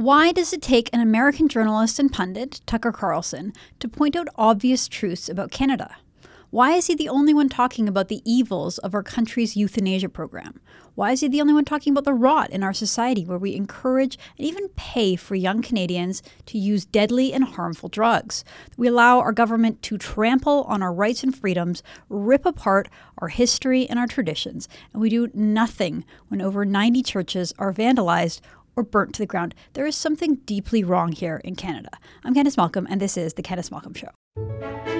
Why does it take an American journalist and pundit, Tucker Carlson, to point out obvious truths about Canada? Why is he the only one talking about the evils of our country's euthanasia program? Why is he the only one talking about the rot in our society where we encourage and even pay for young Canadians to use deadly and harmful drugs? We allow our government to trample on our rights and freedoms, rip apart our history and our traditions, and we do nothing when over 90 churches are vandalized or burnt to the ground. There is something deeply wrong here in Canada. I'm Candice Malcolm, and this is The Candice Malcolm Show.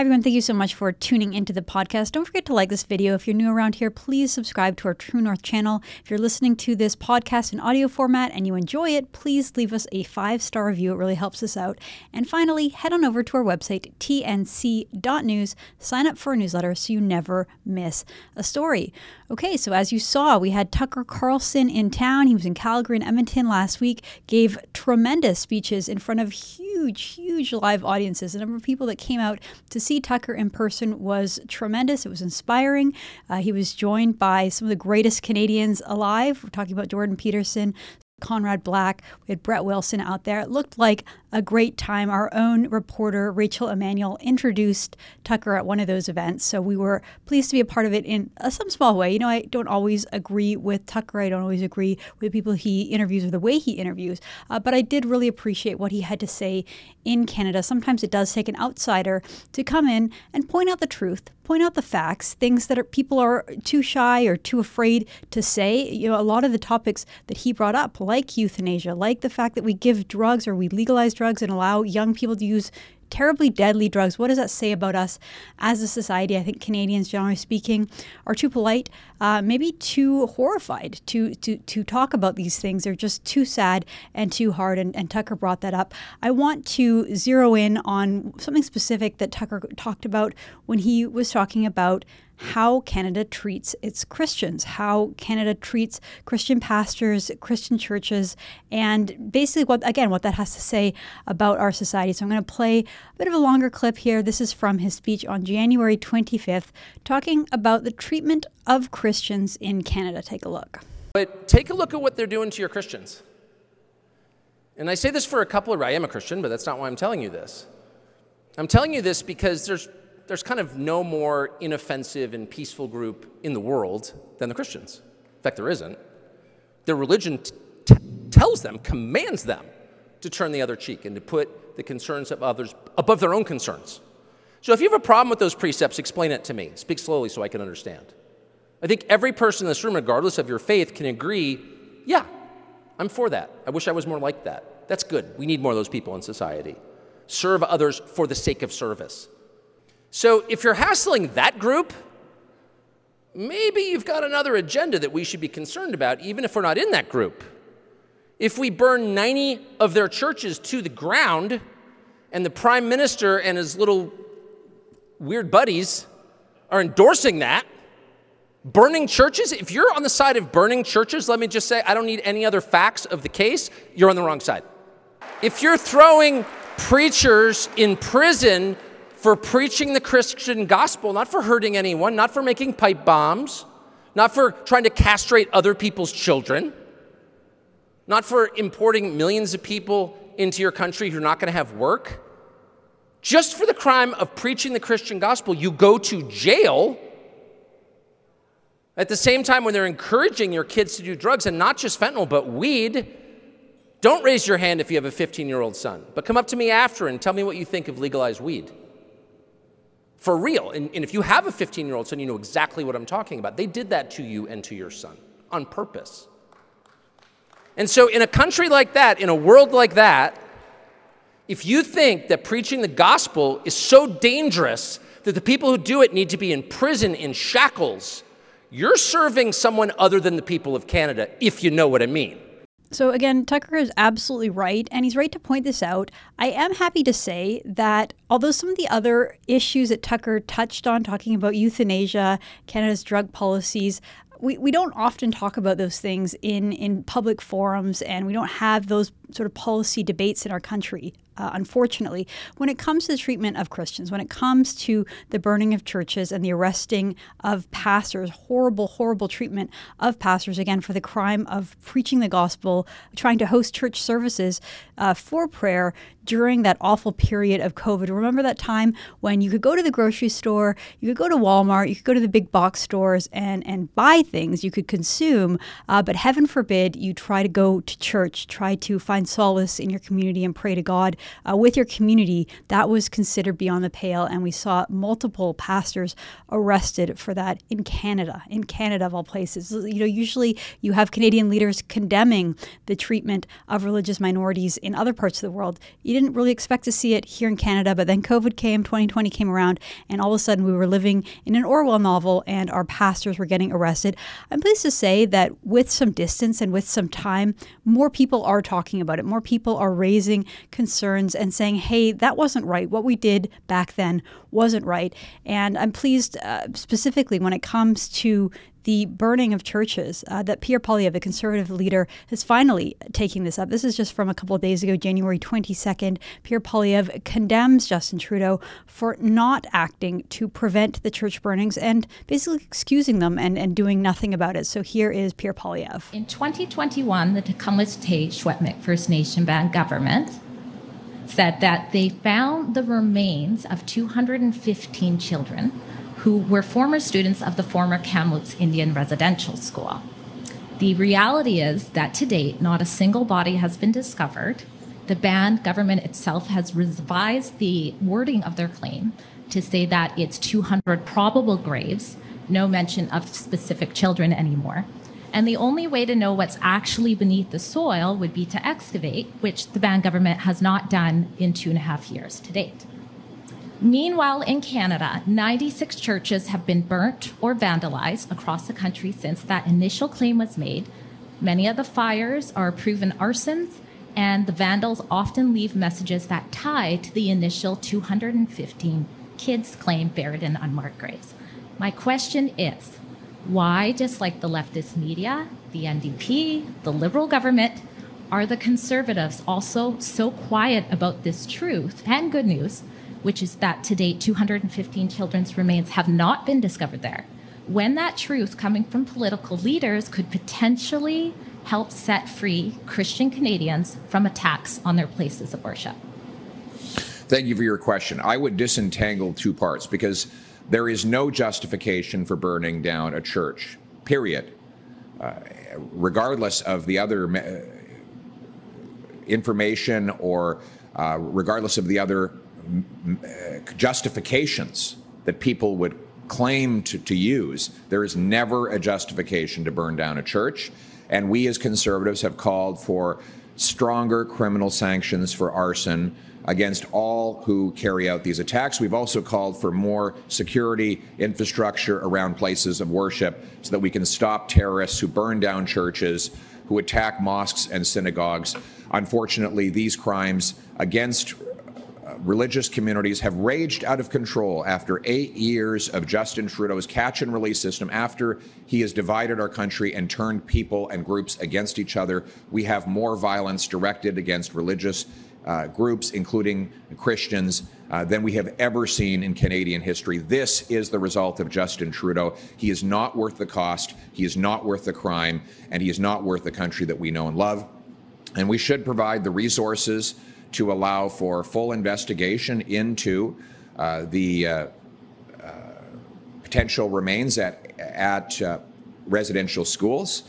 Hi, everyone. Thank you so much for tuning into the podcast. Don't forget to like this video. If you're new around here, please subscribe to our True North channel. If you're listening to this podcast in audio format and you enjoy it, please leave us a five star review. It really helps us out. And finally, head on over to our website, tnc.news. Sign up for a newsletter so you never miss a story. Okay, so as you saw, we had Tucker Carlson in town. He was in Calgary and Edmonton last week, gave tremendous speeches in front of huge, huge live audiences. The number of people that came out to see see Tucker in person was tremendous. It was inspiring. Uh, he was joined by some of the greatest Canadians alive. We're talking about Jordan Peterson, Conrad Black, we had Brett Wilson out there. It looked like a great time. Our own reporter, Rachel Emmanuel, introduced Tucker at one of those events. So we were pleased to be a part of it in uh, some small way. You know, I don't always agree with Tucker. I don't always agree with people he interviews or the way he interviews. Uh, but I did really appreciate what he had to say in Canada. Sometimes it does take an outsider to come in and point out the truth, point out the facts, things that are, people are too shy or too afraid to say. You know, a lot of the topics that he brought up, like euthanasia, like the fact that we give drugs or we legalize drugs and allow young people to use terribly deadly drugs. What does that say about us as a society? I think Canadians, generally speaking, are too polite, uh, maybe too horrified to, to, to talk about these things. They're just too sad and too hard. And, and Tucker brought that up. I want to zero in on something specific that Tucker talked about when he was talking about how Canada treats its Christians, how Canada treats Christian pastors, Christian churches, and basically what again what that has to say about our society. So I'm going to play a bit of a longer clip here. This is from his speech on January 25th talking about the treatment of Christians in Canada. Take a look. But take a look at what they're doing to your Christians. And I say this for a couple of reasons. I am a Christian, but that's not why I'm telling you this. I'm telling you this because there's there's kind of no more inoffensive and peaceful group in the world than the Christians. In fact, there isn't. Their religion tells them, commands them to turn the other cheek and to put the concerns of others above their own concerns. So if you have a problem with those precepts, explain it to me. Speak slowly so I can understand. I think every person in this room, regardless of your faith, can agree yeah, I'm for that. I wish I was more like that. That's good. We need more of those people in society. Serve others for the sake of service. So if you're hassling that group, maybe you've got another agenda that we should be concerned about, even if we're not in that group. If we burn 90 of their churches to the ground, and the prime minister and his little weird buddies are endorsing that, burning churches, if you're on the side of burning churches, let me just say, I don't need any other facts of the case, you're on the wrong side. If you're throwing preachers in prison for preaching the Christian gospel, not for hurting anyone, not for making pipe bombs, not for trying to castrate other people's children, not for importing millions of people into your country who are not going to have work. Just for the crime of preaching the Christian gospel, you go to jail. At the same time, when they're encouraging your kids to do drugs, and not just fentanyl, but weed, don't raise your hand if you have a 15 year old son, but come up to me after and tell me what you think of legalized weed for real. And, and if you have a 15 year old son, you know exactly what I'm talking about. They did that to you and to your son on purpose. And so, in a country like that, in a world like that, if you think that preaching the gospel is so dangerous that the people who do it need to be in prison in shackles, you're serving someone other than the people of Canada, if you know what I mean. So, again, Tucker is absolutely right, and he's right to point this out. I am happy to say that although some of the other issues that Tucker touched on, talking about euthanasia, Canada's drug policies, we, we don't often talk about those things in, in public forums and we don't have those sort of policy debates in our country uh, unfortunately, when it comes to the treatment of Christians, when it comes to the burning of churches and the arresting of pastors, horrible, horrible treatment of pastors, again, for the crime of preaching the gospel, trying to host church services uh, for prayer during that awful period of COVID. Remember that time when you could go to the grocery store, you could go to Walmart, you could go to the big box stores and, and buy things you could consume, uh, but heaven forbid you try to go to church, try to find solace in your community and pray to God uh, with your community, that was considered beyond the pale. And we saw multiple pastors arrested for that in Canada, in Canada of all places. You know, usually you have Canadian leaders condemning the treatment of religious minorities in other parts of the world. You didn't really expect to see it here in Canada, but then COVID came, 2020 came around, and all of a sudden we were living in an Orwell novel and our pastors were getting arrested. I'm pleased to say that with some distance and with some time, more people are talking about it. More people are raising concerns concerns and saying, hey, that wasn't right. What we did back then wasn't right. And I'm pleased uh, specifically when it comes to the burning of churches uh, that Pierre Poilievre, the conservative leader, is finally taking this up. This is just from a couple of days ago, January 22nd. Pierre Poilievre condemns Justin Trudeau for not acting to prevent the church burnings and basically excusing them and, and doing nothing about it. So here is Pierre Poilievre. In 2021, the Tk'emlúps te Secwépemc First Nation band government said that they found the remains of 215 children who were former students of the former Kamloops Indian Residential School. The reality is that to date, not a single body has been discovered. The band government itself has revised the wording of their claim to say that it's 200 probable graves, no mention of specific children anymore. And the only way to know what's actually beneath the soil would be to excavate, which the band government has not done in two and a half years to date. Meanwhile, in Canada, 96 churches have been burnt or vandalized across the country since that initial claim was made. Many of the fires are proven arsons, and the vandals often leave messages that tie to the initial 215 kids' claim buried in unmarked graves. My question is why, just like the leftist media, the NDP, the Liberal government, are the conservatives also so quiet about this truth and good news, which is that to date 215 children's remains have not been discovered there? When that truth coming from political leaders could potentially help set free Christian Canadians from attacks on their places of worship. Thank you for your question. I would disentangle two parts because there is no justification for burning down a church, period. Uh, regardless of the other uh, information or uh, regardless of the other justifications that people would claim to, to use, there is never a justification to burn down a church. And we as conservatives have called for stronger criminal sanctions for arson against all who carry out these attacks. We've also called for more security infrastructure around places of worship so that we can stop terrorists who burn down churches, who attack mosques and synagogues. Unfortunately, these crimes against uh, religious communities have raged out of control after eight years of Justin Trudeau's catch and release system. After he has divided our country and turned people and groups against each other, we have more violence directed against religious uh, groups, including Christians, uh, than we have ever seen in Canadian history. This is the result of Justin Trudeau. He is not worth the cost, he is not worth the crime, and he is not worth the country that we know and love. And we should provide the resources to allow for full investigation into uh, the uh, uh, potential remains at, at uh, residential schools.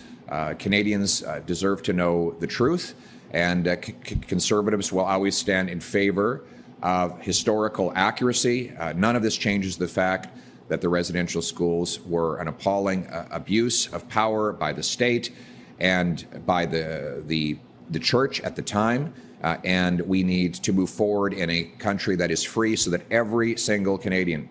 Canadians deserve to know the truth. And uh, c- conservatives will always stand in favor of historical accuracy. Uh, none of this changes the fact that the residential schools were an appalling uh, abuse of power by the state and by the, the, the church at the time. Uh, and we need to move forward in a country that is free so that every single Canadian,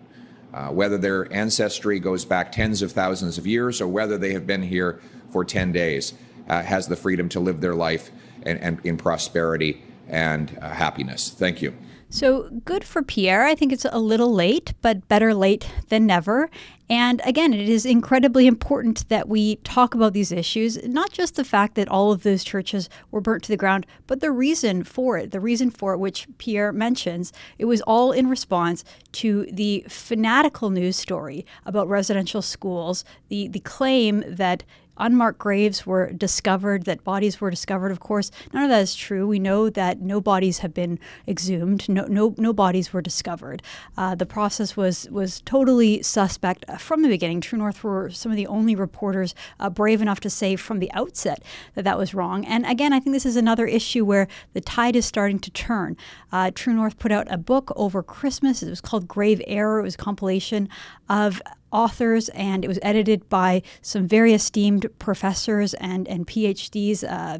uh, whether their ancestry goes back tens of thousands of years or whether they have been here for 10 days, uh, has the freedom to live their life and, and in prosperity and uh, happiness. Thank you. So good for Pierre. I think it's a little late, but better late than never. And again, it is incredibly important that we talk about these issues, not just the fact that all of those churches were burnt to the ground, but the reason for it. The reason for it, which Pierre mentions, it was all in response to the fanatical news story about residential schools, the, the claim that unmarked graves were discovered, that bodies were discovered. Of course, none of that is true. We know that no bodies have been exhumed. No, no, no bodies were discovered. Uh, the process was was totally suspect from the beginning. True North were some of the only reporters uh, brave enough to say from the outset that that was wrong. And again, I think this is another issue where the tide is starting to turn. Uh, True North put out a book over Christmas. It was called Grave Error. It was a compilation of authors, and it was edited by some very esteemed professors and, and PhDs. Uh,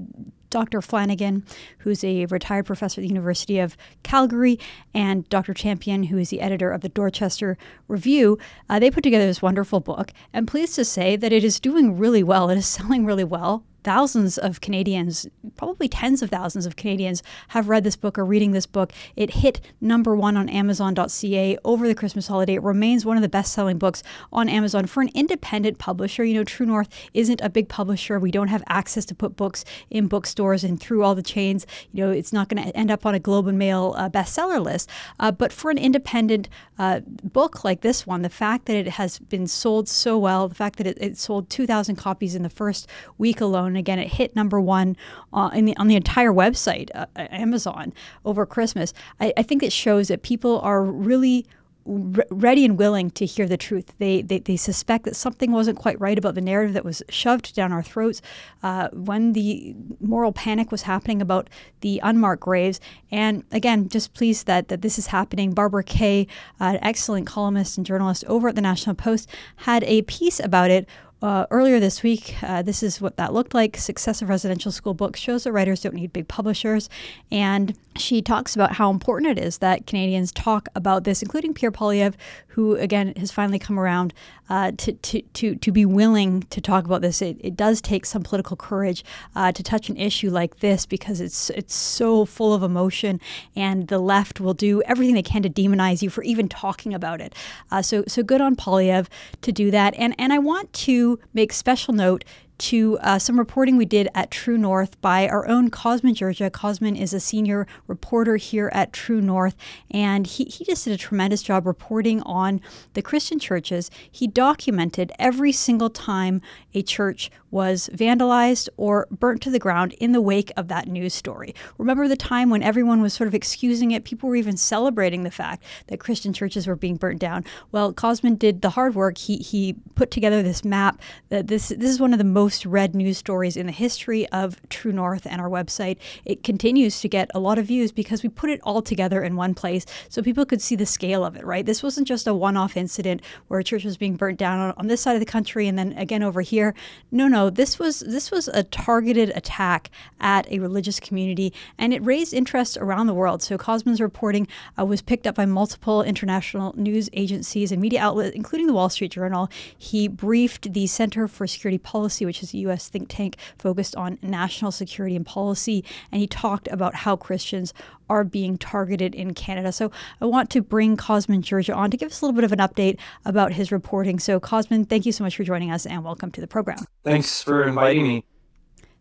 Dr. Flanagan, who's a retired professor at the University of Calgary, and Dr. Champion, who is the editor of the Dorchester Review. Uh, they put together this wonderful book. and pleased to say that it is doing really well. It is selling really well thousands of Canadians, probably tens of thousands of Canadians, have read this book or reading this book. It hit number one on Amazon.ca over the Christmas holiday. It remains one of the best selling books on Amazon for an independent publisher. You know, True North isn't a big publisher. We don't have access to put books in bookstores and through all the chains. You know, it's not going to end up on a Globe and Mail uh, bestseller list. Uh, but for an independent uh, book like this one, the fact that it has been sold so well, the fact that it, it sold 2,000 copies in the first week alone, and again, it hit number one uh, the, on the entire website, uh, Amazon, over Christmas. I, I think it shows that people are really ready and willing to hear the truth. They, they, they suspect that something wasn't quite right about the narrative that was shoved down our throats uh, when the moral panic was happening about the unmarked graves. And again, just pleased that, that this is happening. Barbara Kay, uh, an excellent columnist and journalist over at the National Post, had a piece about it uh, earlier this week, uh, this is what that looked like. Success of Residential School Books shows that writers don't need big publishers. And she talks about how important it is that Canadians talk about this, including Pierre Poilievre, who, again, has finally come around uh, to, to, to, to be willing to talk about this. It, it does take some political courage uh, to touch an issue like this because it's, it's so full of emotion, and the left will do everything they can to demonize you for even talking about it. Uh, so, so good on Poilievre to do that. And, and I want to make special note to uh, some reporting we did at True North by our own Cosmin Dzsurdzsa. Cosmin is a senior reporter here at True North, and he, he just did a tremendous job reporting on the Christian churches. He documented every single time a church was vandalized or burnt to the ground in the wake of that news story. Remember the time when everyone was sort of excusing it? People were even celebrating the fact that Christian churches were being burnt down. Well, Cosmin did the hard work. He, he put together this map that this, this is one of the most most read news stories in the history of True North and our website. It continues to get a lot of views because we put it all together in one place so people could see the scale of it, right? This wasn't just a one off incident where a church was being burnt down on, on this side of the country and then again over here. No, no, this was this was a targeted attack at a religious community and it raised interest around the world. So Cosmin's reporting uh, was picked up by multiple international news agencies and media outlets, including the Wall Street Journal. He briefed the Center for Security Policy, which is a U.S. think tank focused on national security and policy, and he talked about how Christians are being targeted in Canada. So I want to bring Cosmin Dzsurdzsa on to give us a little bit of an update about his reporting. So, Cosmin, thank you so much for joining us and welcome to the program. Thanks for inviting me.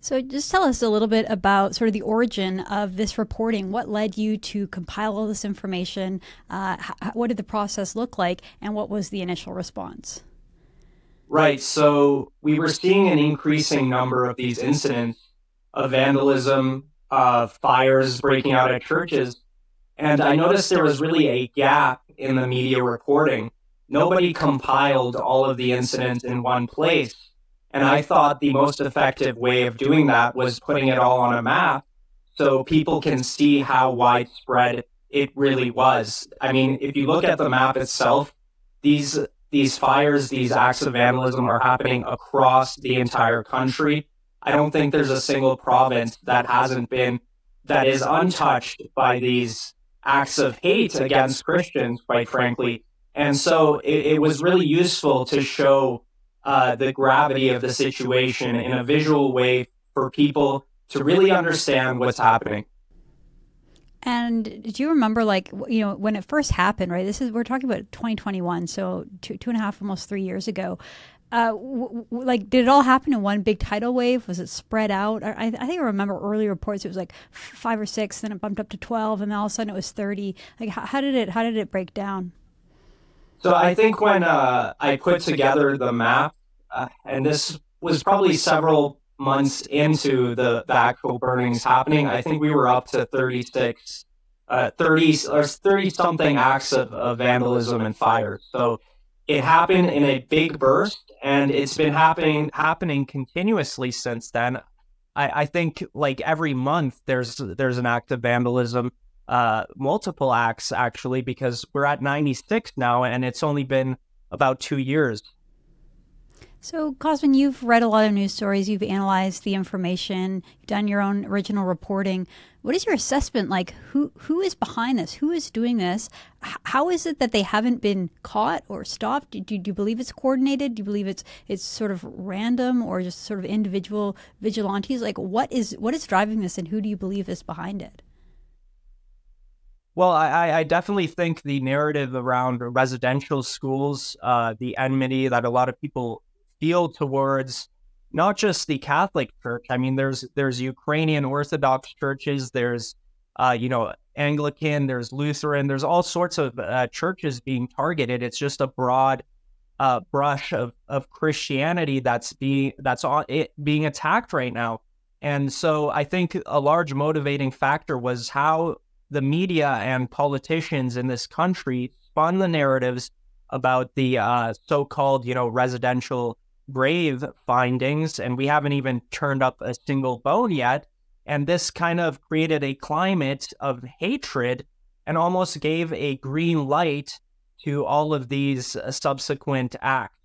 So, just tell us a little bit about sort of the origin of this reporting. What led you to compile all this information? Uh, what did the process look like? And what was the initial response? Right. So we were seeing an increasing number of these incidents of vandalism, of fires breaking out at churches. And I noticed there was really a gap in the media reporting. Nobody compiled all of the incidents in one place. And I thought the most effective way of doing that was putting it all on a map so people can see how widespread it really was. I mean, if you look at the map itself, these these fires, these acts of vandalism are happening across the entire country. I don't think there's a single province that hasn't been, that is untouched by these acts of hate against Christians, quite frankly. And so it, it was really useful to show uh, the gravity of the situation in a visual way for people to really understand what's happening. And do you remember, like, you know, when it first happened, right? This is, we're talking about 2021, so two, two and a half, almost three years ago. Uh, w- w- like, did it all happen in one big tidal wave? Was it spread out? I, I think I remember early reports. It was like five or six, then it bumped up to 12, and then all of a sudden it was 30. Like, how, how did it, how did it break down? So I think when uh, I put together the map, uh, and this was probably several months into the, the actual burnings happening, I think we were up to 36, uh, 30 or 30 something acts of, of vandalism and fire. So it happened in a big burst, and it's been happening happening continuously since then. I, I think like every month there's there's an act of vandalism, uh, multiple acts actually, because we're at 96 now, and it's only been about two years so, Cosmin, you've read a lot of news stories, you've analyzed the information, you've done your own original reporting. What is your assessment like? Who who is behind this? Who is doing this? how is it that they haven't been caught or stopped? Do, do, do, you believe it's coordinated? Do you believe it's it's sort of random or just sort of individual vigilantes? Like, what is what is driving this, and who do you believe is behind it? Well, I, I definitely think the narrative around residential schools, uh, the enmity that a lot of people feel towards not just the Catholic Church. I mean, there's there's Ukrainian Orthodox churches, there's uh, you know Anglican, there's Lutheran, there's all sorts of uh, churches being targeted. It's just a broad uh, brush of of Christianity that's being that's on it being attacked right now. And so I think a large motivating factor was how the media and politicians in this country spun the narratives about the uh, so-called, you know, residential grave findings, and we haven't even turned up a single bone yet. And this kind of created a climate of hatred and almost gave a green light to all of these uh, subsequent acts.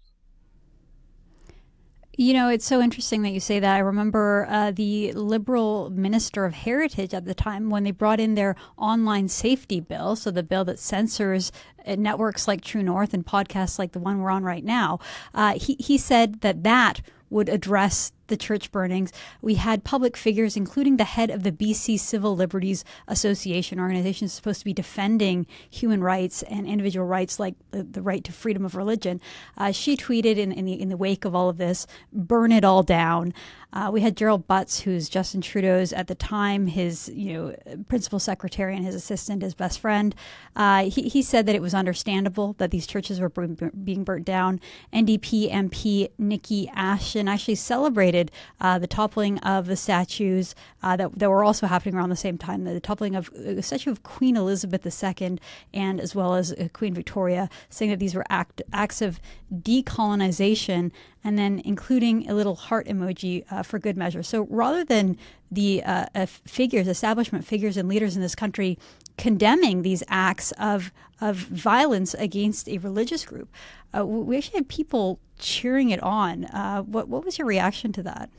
You know, it's so interesting that you say that. I remember uh, the Liberal Minister of Heritage at the time when they brought in their online safety bill, so the bill that censors uh, networks like True North and podcasts like the one we're on right now. Uh, he, he said that that would address the church burnings. We had public figures, including the head of the BC Civil Liberties Association, organization supposed to be defending human rights and individual rights, like the, the right to freedom of religion. Uh, she tweeted in, in, the, in the wake of all of this, "Burn it all down." Uh, we had Gerald Butts, who's Justin Trudeau's at the time his you know principal secretary and his assistant, his best friend. Uh, he, he said that it was understandable that these churches were being burnt down. NDP MP Niki Ashton actually celebrated uh, the toppling of the statues uh, that, that were also happening around the same time. The, toppling of the statue of Queen Elizabeth II and as well as uh, Queen Victoria, saying that these were act, acts of decolonization and then including a little heart emoji uh, for good measure. So rather than the uh, uh, figures, establishment figures, and leaders in this country condemning these acts of of violence against a religious group, uh, we actually had people cheering it on. Uh, what what was your reaction to that?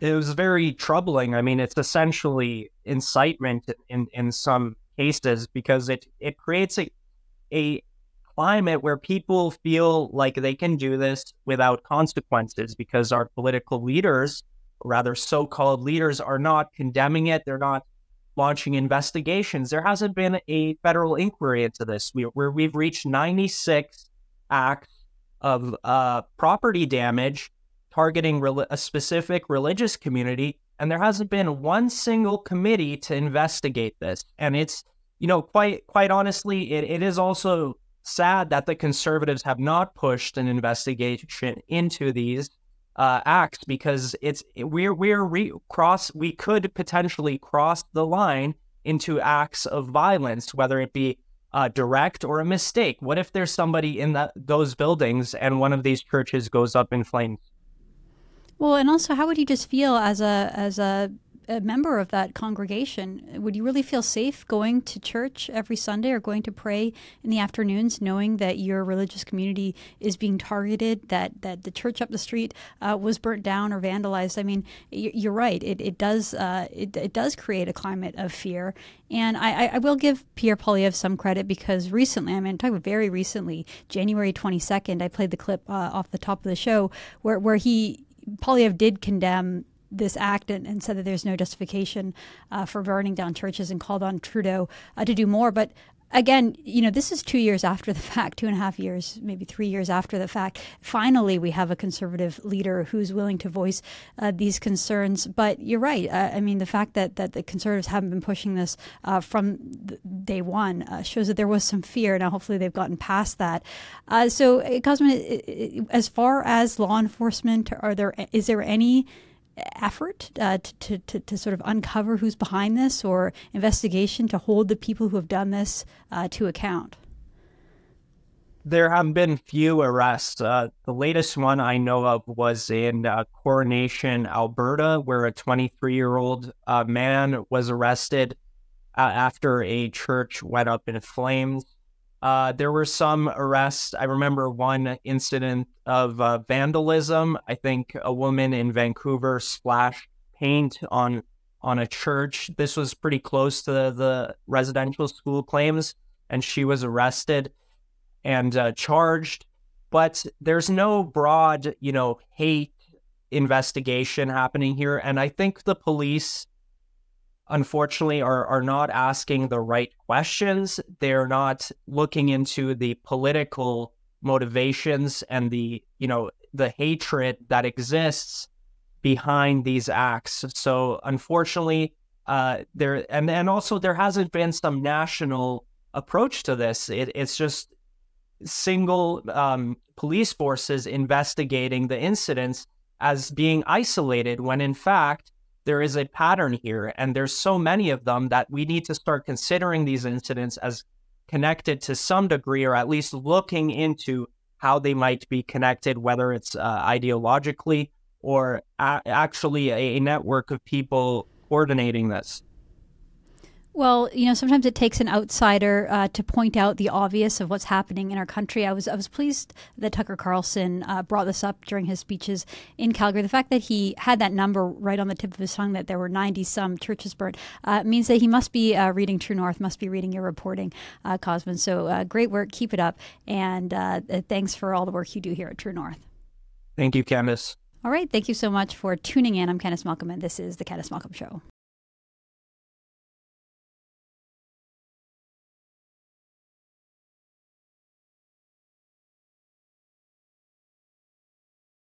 It was very troubling. I mean, it's essentially incitement in in some cases because it it creates a a climate where people feel like they can do this without consequences because our political leaders, rather so called leaders, are not condemning it. They're not launching investigations. There hasn't been a federal inquiry into this. We, where we've reached 96 acts of uh, property damage targeting re- a specific religious community, and there hasn't been one single committee to investigate this. And it's, you know, quite quite honestly, it, it is also sad that the conservatives have not pushed an investigation into these uh, acts because it's we're we're re- cross we could potentially cross the line into acts of violence, whether it be uh, direct or a mistake. What if there's somebody in that those buildings and one of these churches goes up in flames? Well, and also, how would you just feel as a as a a member of that congregation, would you really feel safe going to church every Sunday or going to pray in the afternoons, knowing that your religious community is being targeted, that, that the church up the street uh, was burnt down or vandalized? I mean, you're right. It, it does uh, it, it does create a climate of fear. And I, I will give Pierre Poilievre some credit because recently, I mean, talking very recently, January 22nd, I played the clip uh, off the top of the show where, where he Poilievre did condemn this act and, and, said that there's no justification uh, for burning down churches and called on Trudeau uh, to do more. But again, you know, this is two years after the fact, two and a half years, maybe three years after the fact. Finally, we have a conservative leader who's willing to voice uh, these concerns. But you're right. Uh, I mean, the fact that, that the conservatives haven't been pushing this uh, from day one uh, shows that there was some fear. Now, hopefully, they've gotten past that. Uh, so, uh, Cosmin, as far as law enforcement, are there is there any effort uh, to, to, to sort of uncover who's behind this or investigation to hold the people who have done this uh, to account? There have been few arrests. Uh, the latest one I know of was in uh, Coronation, Alberta, where a 23 year old uh, man was arrested uh, after a church went up in flames. Uh, there were some arrests. I remember one incident of uh, vandalism. I think a woman in Vancouver splashed paint on on a church. This was pretty close to the, the residential school claims, and she was arrested and uh, charged. But there's no broad, you know, hate investigation happening here, and I think the police unfortunately are, are not asking the right questions. They're not looking into the political motivations and the, you know, the hatred that exists behind these acts. So unfortunately, uh, there and and also there hasn't been some national approach to this. It, it's just single um, police forces investigating the incidents as being isolated when in fact there is a pattern here, and there's so many of them that we need to start considering these incidents as connected to some degree, or at least looking into how they might be connected, whether it's uh, ideologically or a- actually a, a network of people coordinating this. Well, you know, sometimes it takes an outsider uh, to point out the obvious of what's happening in our country. I was I was pleased that Tucker Carlson uh, brought this up during his speeches in Calgary. The fact that he had that number right on the tip of his tongue that there were ninety some churches burnt uh, means that he must be uh, reading True North, must be reading your reporting, uh, Cosmin. So uh, great work, keep it up, and thanks for all the work you do here at True North. Thank you, Candice. All right, thank you so much for tuning in. I'm Candice Malcolm, and this is the Candice Malcolm Show.